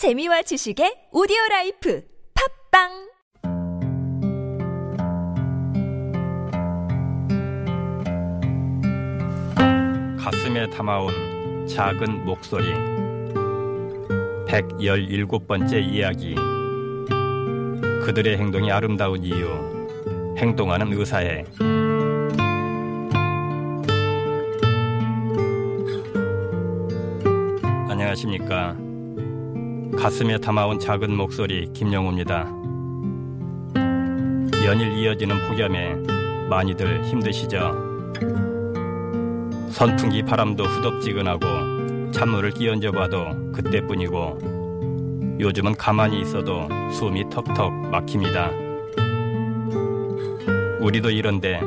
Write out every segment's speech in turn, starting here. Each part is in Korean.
재미와 지식의 오디오 라이프 팟빵! 가슴에 담아온 작은 목소리. 117번째 이야기. 그들의 행동이 아름다운 이유. 행동하는 의사회 안녕하십니까 가슴에 담아온 작은 목소리 김영우입니다 연일 이어지는 폭염에 많이들 힘드시죠? 선풍기 바람도 후덥지근하고 찬물을 끼얹어 봐도 그때뿐이고 요즘은 가만히 있어도 숨이 턱턱 막힙니다. 우리도 이런데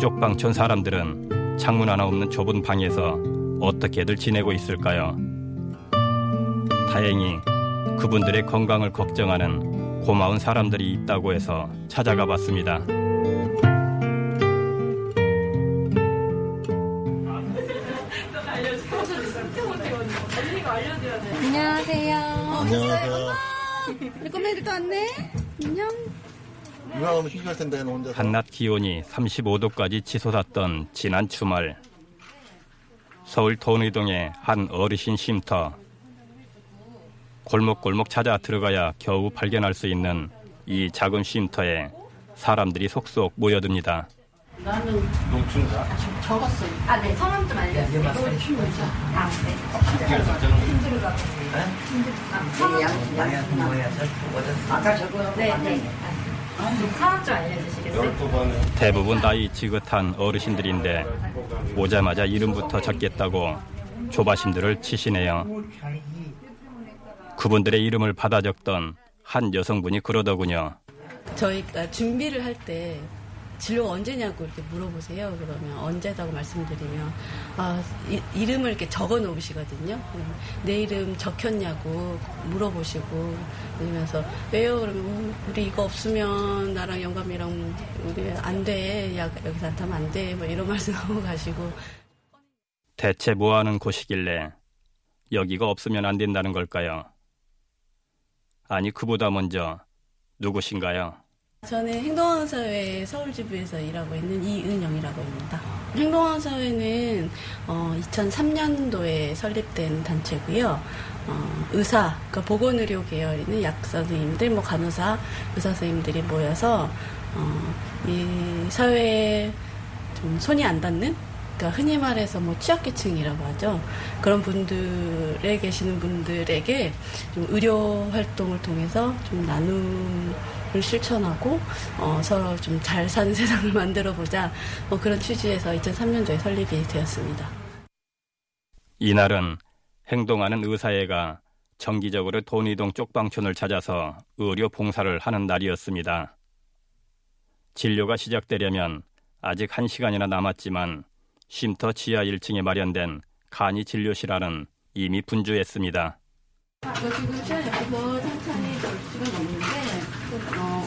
쪽방촌 사람들은 창문 하나 없는 좁은 방에서 어떻게들 지내고 있을까요? 다행히 그분들의 건강을 걱정하는 고마운 사람들이 있다고 해서 찾아가 봤습니다. 안녕하세요. 안녕하세요. 우리 꼬맹이들도 왔네. 안녕. 누나 오면 휴식할 텐데 너 혼자. 한낮 기온이 35도까지 치솟았던 지난 주말 서울 돈의동의 한 어르신 쉼터 골목골목 찾아 들어가야 겨우 발견할 수 있는 이 작은 쉼터에 사람들이 속속 모여듭니다. 아, 네. 성함 좀 알려주세요. 아, 네. 네, 네. 성함 좀 알려주시겠어요? 대부분 나이 지긋한 어르신들인데 오자마자 이름부터 적겠다고 조바심들을 치시네요. 그분들의 이름을 받아 적던 한 여성분이 그러더군요. 저희가 준비를 할 때 진료가 언제냐고 이렇게 물어보세요. 그러면 언제다고 말씀드리면 아, 이, 름을 이렇게 적어 놓으시거든요. 내 이름 적혔냐고 물어보시고 그러면서 왜요? 그러면 음, 우리 이거 없으면 나랑 영감이랑 우리 안 돼. 야, 여기서 안 타면 안 돼. 뭐 이런 말씀 하고 가시고 대체 뭐 하는 곳이길래 여기가 없으면 안 된다는 걸까요? 아니, 그보다 먼저 누구신가요? 저는 행동하는 사회 서울지부에서 일하고 있는 이은영이라고 합니다. 행동하는 사회는 어, 2003년도에 설립된 단체고요. 어, 의사, 그러니까 보건의료 계열에 있는 약 선생님들, 뭐 간호사, 의사 선생님들이 모여서 어, 이 사회에 좀 손이 안 닿는 그러니까 흔히 말해서 뭐 취약계층이라고 하죠. 그런 분들에 계시는 분들에게 좀 의료 활동을 통해서 좀 나눔을 실천하고 어, 서로 좀 잘 사는 세상을 만들어 보자. 뭐 그런 취지에서 2003년도에 설립이 되었습니다. 이날은 행동하는 의사회가 정기적으로 돈이동 쪽방촌을 찾아서 의료 봉사를 하는 날이었습니다. 진료가 시작되려면 아직 한 시간이나 남았지만 쉼터 지하 1층에 마련된 간이 진료실 안은 이미 분주했습니다. 지금 시작해서 천천히 10시가 넘는데 어, 어,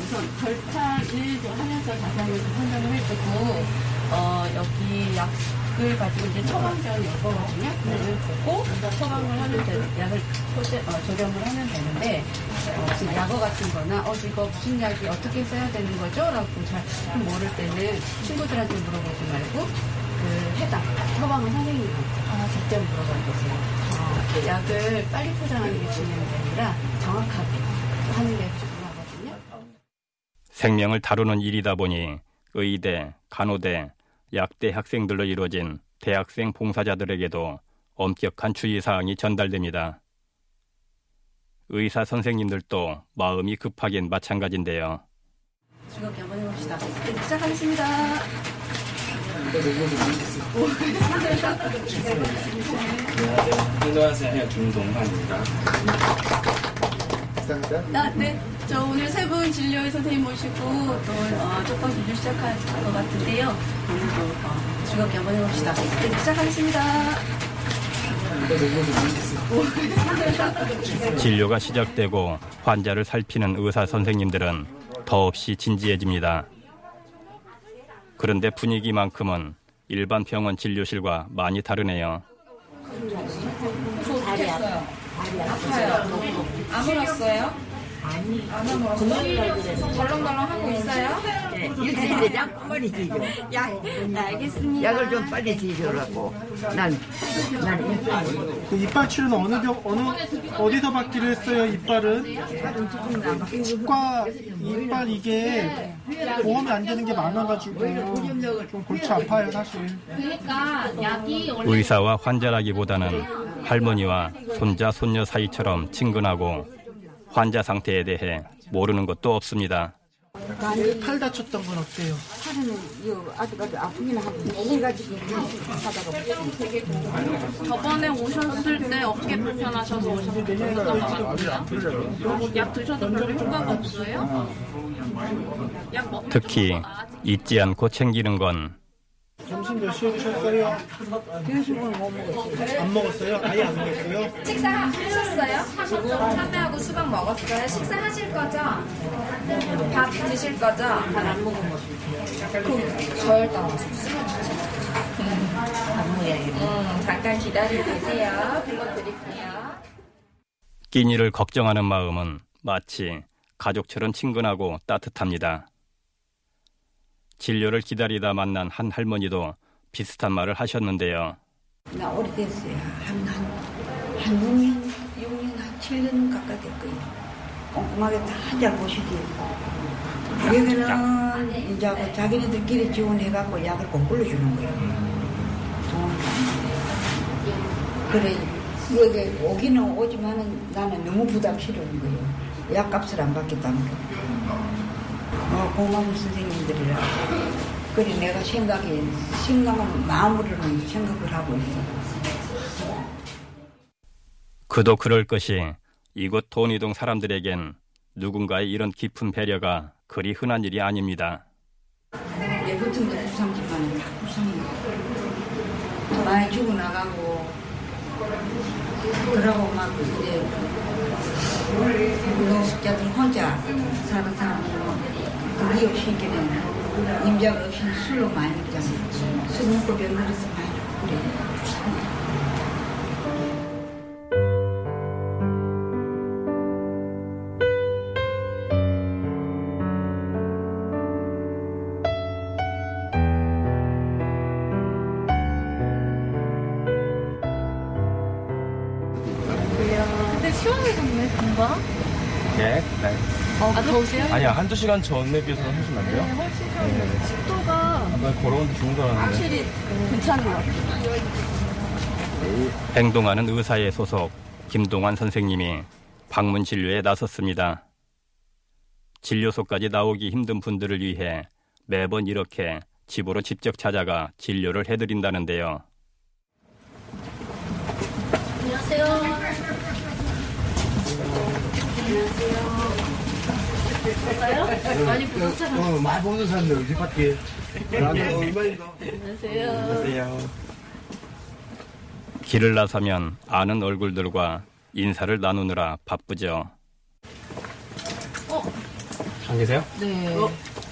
가지고 이제 처방전이 올 거거든요. 그걸 보고 처방을 하면 되 약을 소재, 어, 조령을 하면 되는데 어, 지금 약어 같은 거나 어, 이거 무슨 약이 어떻게 써야 되는 거죠? 라고 잘 모를 때는 친구들한테 물어보지 말고 그 해당 처방은 선생님한테 직접 물어봐주세요. 어, 약을 빨리 포장하는 게 중요한 게 아니라 정확하게 하는 게 중요하거든요. 생명을 다루는 일이다 보니 의대, 간호대, 약대 학생들로 이루어진 대학생 봉사자들에게도 엄격한 주의사항이 전달됩니다. 의사 선생님들도 마음이 급하긴 마찬가지인데요. 즐겁게 한번 해봅시다. 네, 시작하겠습니다. 안녕하세요. 김동환입니다. 식사합니다. 아, 네. 저 오늘 세 분 진료의 선생님 모시고 또 어, 쪽방 진료 시작할 것 같은데요. 오늘도 어, 즐겁게 한번 해봅시다. 네, 시작하겠습니다. 진료가 시작되고 환자를 살피는 의사 선생님들은 더없이 진지해집니다. 그런데 분위기만큼은 일반 병원 진료실과 많이 다르네요. 아파요. 안 울었어요? 아니. 안 울었어요? 덜렁덜렁 하고 있어요? 일주일에 약국만이 지죠. 야, 네, 알겠습니다. 약을 좀 빨리 지주라고. 난, 난 일주일. 그 이빨 치료는 어느 병, 어느, 어디서 받기로 했어요, 이빨은? 치과, 이빨 이게 보험이 안 되는 게 많아가지고 좀 골치 아파요, 사실. 의사와 환자라기보다는 할머니와 손자, 손녀 사이처럼 친근하고 환자 상태에 대해 모르는 것도 없습니다. 팔 다쳤던 건 어때요? 저번에 오셨을 때 어깨 불편하셔서 오셨던 것 같아요. 약 드셔도 별로 효과가 없어요? 특히 잊지 않고 챙기는 건 몇 시에 드셨어요? 안 먹었어요? 아예 안 먹었어요? 식사 하셨어요? 참외하고 수박 먹었어요? 식사 하실 거죠? 밥 드실 거죠? 밥안 먹은 거. 그 저혈당 쓰러지죠. 음, 잠깐 기다리고 계세요. 불러드릴게요. 끼니를 걱정하는 마음은 마치 가족처럼 친근하고 따뜻합니다. 진료를 기다리다 만난 한 할머니도 비슷한 말을 하셨는데요. 나 오래됐어요. 한, 한, 한 6년, 6년, 한 7년 가까이 됐고요. 꼼꼼하게 다잘 보시지. 여기는 이제 그 자기네들끼리 지원해갖고 약을 공불로 주는 거예요. 그래, 여기 오기는 오지만은 나는 너무 부담스러운 거예요. 약값을 안 받기 때문에. 어, 고마운 선생님들이라. 그래, 내가 생각이, 생각은 마음으로는 생각을 하고 있어. 그도 그럴 것이 이곳 돈이동 사람들에겐 누군가의 이런 깊은 배려가 그리 흔한 일이 아닙니다. 내 같은 게 부상지만 다 부상이야. 많이 죽어 나가고, 그러고 막 이제, 노숙자들 혼자 사는 사람은 그게 없이 있기는 임자가 없이 술로 많이 먹잖아. 술 먹고 병들어서 많이 그래. 근데 시원해졌네, 금방. 네? 네. 아, 더우세요? 아니야, 한두 시간 전에 비해서는 훨씬 낫네요. 네, 훨씬 시원해요. 습도가 아까 걸어오는데 죽은 줄 알았는데. 확실히 괜찮은 것 같아요. 행동하는 의사의 소속 김동환 선생님이 방문 진료에 나섰습니다. 진료소까지 나오기 힘든 분들을 위해 매번 이렇게 집으로 직접 찾아가 진료를 해드린다는데요. 어, 많이 보는 사람들 어디 밖에. 나도 얼마인가? 길을 나서면 아는 얼굴들과 인사를 나누느라 바쁘죠. 안 계세요? 네. 어,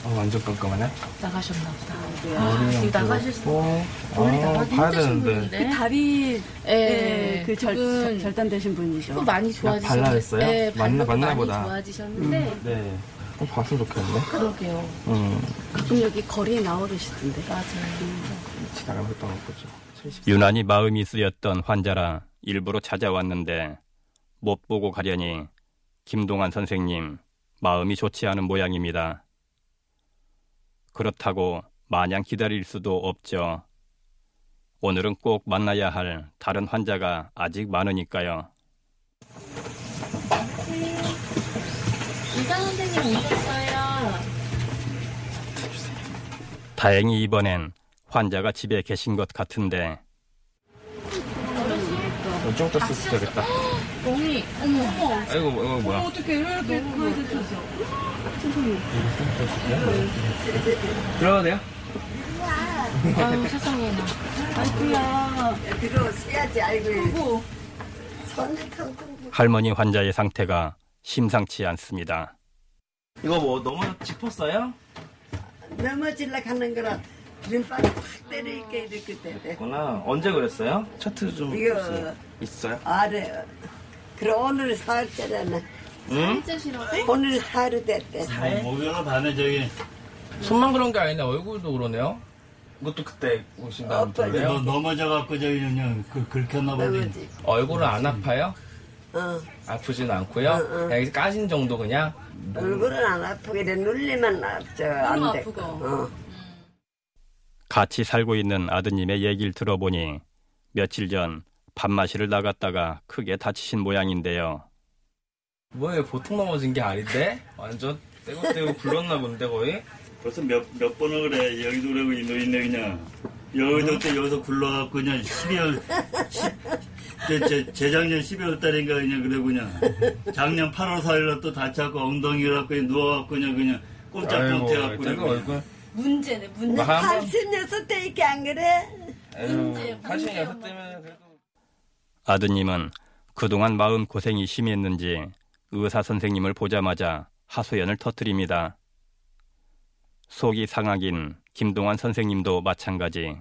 완전 깜깜하네. 나가셨나 보다. 머리랑 이거 나가실 수 어, 머리 아, 나가기 봐야 힘드신 되는데. 그 다리 예, 네, 그 절, 그분 절단되신 분이죠. 또 많이 좋아지셨는데. 발라냈어요? 네, 맞나- 발라도 맞나 많이 보다. 좋아지셨는데. 네. 어, 봤으면 좋겠는데. 그러게요. 음, 가끔 여기 거리에 나오시던데. 맞아요. 지나가면서 또 보죠. 유난히 마음이 쓰였던 환자라 일부러 찾아왔는데 못 보고 가려니 김동환 선생님 마음이 좋지 않은 모양입니다. 그렇다고 마냥 기다릴 수도 없죠. 오늘은 꼭 만나야 할 다른 환자가 아직 많으니까요. 의사 선생님 오셨어요. 다행히 이번엔 환자가 집에 계신 것 같은데 좀 이따 쓰면 되겠다. 어머니, 어머, 어머. 아이고, 이거 뭐야. 어떻게 왜 이렇게 드셨어? 들어가도 돼요? 아유, 세상에 나. 아이고야. 들어서야지, 아이고. 할머니 환자의 상태가 심상치 않습니다. 이거 뭐 너무 짚었어요? 넘어질라 하는 거라 확 때리니까 이렇게 되네. 구나 언제 그랬어요? 차트 좀 이거- 있어요? 있어요? 아래. 그럼 오늘 사흘째라는 응? 오늘 사흘 됐대. 목요일 밤에 저기 손만 그런 게 아니네 얼굴도 그러네요. 이것도 그때 오신 다음 너 때예요. 넘어져갖고 저기 그냥 그 긁혔나 보지. 얼굴은 안 아파요? 어. 아프진 않고요. 응, 응. 그냥 까진 정도 그냥. 얼굴은 안 아프게 돼. 눌리면 아프죠. 안 돼. 어. 같이 살고 있는 아드님의 얘기를 들어보니 며칠 전 밥 마시를 나갔다가 크게 다치신 모양인데요. 뭐예요? 보통 넘어진 게 아닌데? 완전 떼고떼고 굴렀나 본데 거의? 벌써 몇, 몇 번을 그래. 여기도 그러고 이 노인네 그냥. 여기도 또 여기서 굴러갖고 그냥 12월, 10, 제, 제, 재작년 12월 달인가 그냥 그래 그냥. 작년 8월 4일날 또 다쳐갖고 엉덩이를 갖고 누워갖고 그냥 그냥 꼼짝못 해갖고 그래. 제가 얼굴. 문제네, 문제. 뭐한 번- 86대 이렇게 안 그래? 에휴, 86 때문에 그래도. 아드님은 그동안 마음 고생이 심했는지 의사 선생님을 보자마자 하소연을 터뜨립니다. 속이 상하긴 김동환 선생님도 마찬가지.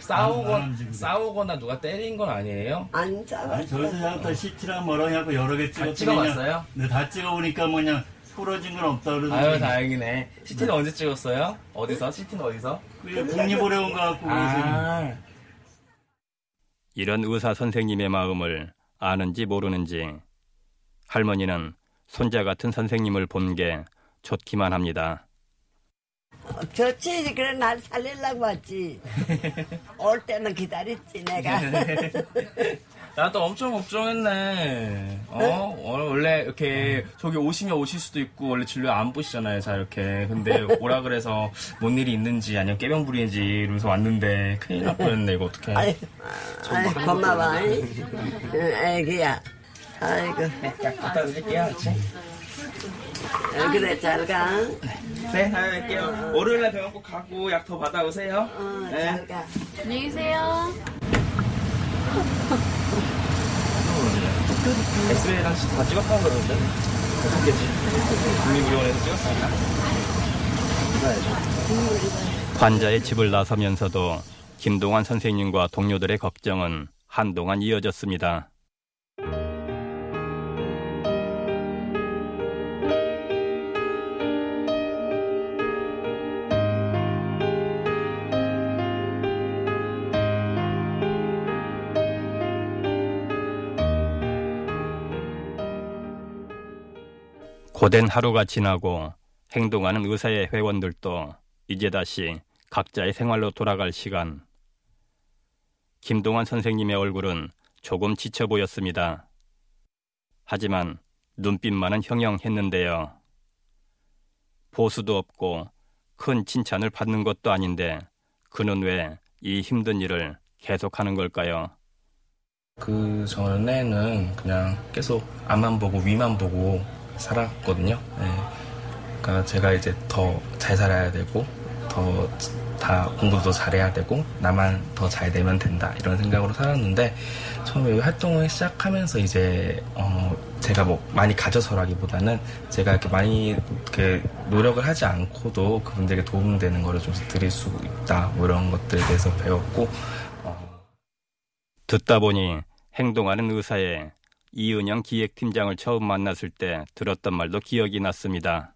싸우거나, 싸우거나 누가 때린 건 아니에요? 안 아니, 잡았어. 저기서 약간 CT랑 뭐랑 해갖고 여러 개 찍었더니 찍어봤어요? 네, 다 찍어보니까 뭐냐 부러진 건 없다 그러더니 아유, 다행이네. CT는 언제 찍었어요? 어디서? CT는 어디서? 그게 국립어려운 거 갖고 아, 이런 의사 선생님의 마음을 아는지 모르는지 할머니는 손자 같은 선생님을 본 게 좋기만 합니다. 좋지. 그래, 날 살리려고 왔지. 올 때는 기다렸지, 내가. 나도 엄청 걱정했네. 어? 원래 이렇게 저기 오시면 오실 수도 있고 원래 진료 안 보시잖아요. 잘 이렇게. 근데 오라 그래서 뭔 일이 있는지 아니면 깨병 부리는지 이러면서 왔는데 큰일 날 뻔했네. 이거 어떡해. 아이, 아이, 고마워. 응, 애기야. 아이고. 약 갖다 드릴게요. 어, 그래, 잘 가. 네, 다녀올게요. 월요일날 병원 꼭 가고 약 더 받아오세요. 어, 네. 잘 가. 안녕히 계세요. 엑스레이랑 다 찍었다고 그러는데? 다섯 개지. 국립의료원에서 찍었으니까. 환자의 집을 나서면서도 김동환 선생님과 동료들의 걱정은 한동안 이어졌습니다. 고된 하루가 지나고 행동하는 의사의 회원들도 이제 다시 각자의 생활로 돌아갈 시간. 김동환 선생님의 얼굴은 조금 지쳐 보였습니다. 하지만 눈빛만은 형형했는데요. 보수도 없고 큰 칭찬을 받는 것도 아닌데 그는 왜 이 힘든 일을 계속하는 걸까요? 그 전에는 그냥 계속 앞만 보고 위만 보고 살았거든요. 네. 그러니까 제가 이제 더 잘 살아야 되고 더 다 공부도 더 잘해야 되고 나만 더 잘 되면 된다 이런 생각으로 살았는데 처음에 이 활동을 시작하면서 이제 어 제가 뭐 많이 가져서라기보다는 제가 이렇게 많이 이렇게 노력을 하지 않고도 그분들에게 도움되는 거를 좀 드릴 수 있다 뭐 이런 것들에 대해서 배웠고 듣다 보니 행동하는 의사의 이은영 기획팀장을 처음 만났을 때 들었던 말도 기억이 났습니다.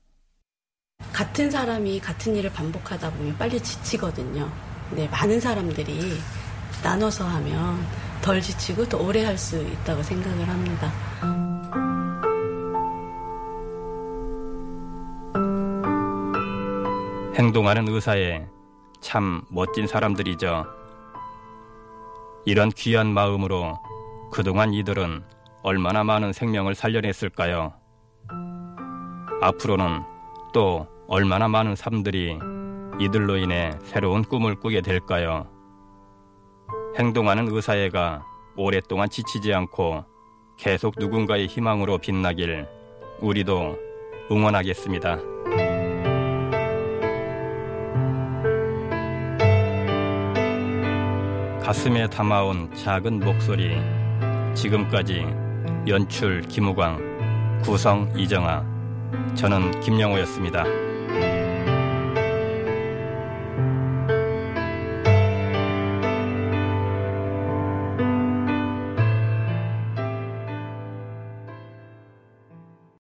같은 사람이 같은 일을 반복하다 보면 빨리 지치거든요. 근데 많은 사람들이 나눠서 하면 덜 지치고 더 오래 할 수 있다고 생각을 합니다. 행동하는 의사에 참 멋진 사람들이죠. 이런 귀한 마음으로 그동안 이들은 얼마나 많은 생명을 살려냈을까요? 앞으로는 또 얼마나 많은 삶들이 이들로 인해 새로운 꿈을 꾸게 될까요? 행동하는 의사애가 오랫동안 지치지 않고 계속 누군가의 희망으로 빛나길 우리도 응원하겠습니다. 가슴에 담아온 작은 목소리 지금까지 연출 김우광 구성 이정아 저는 김영호였습니다.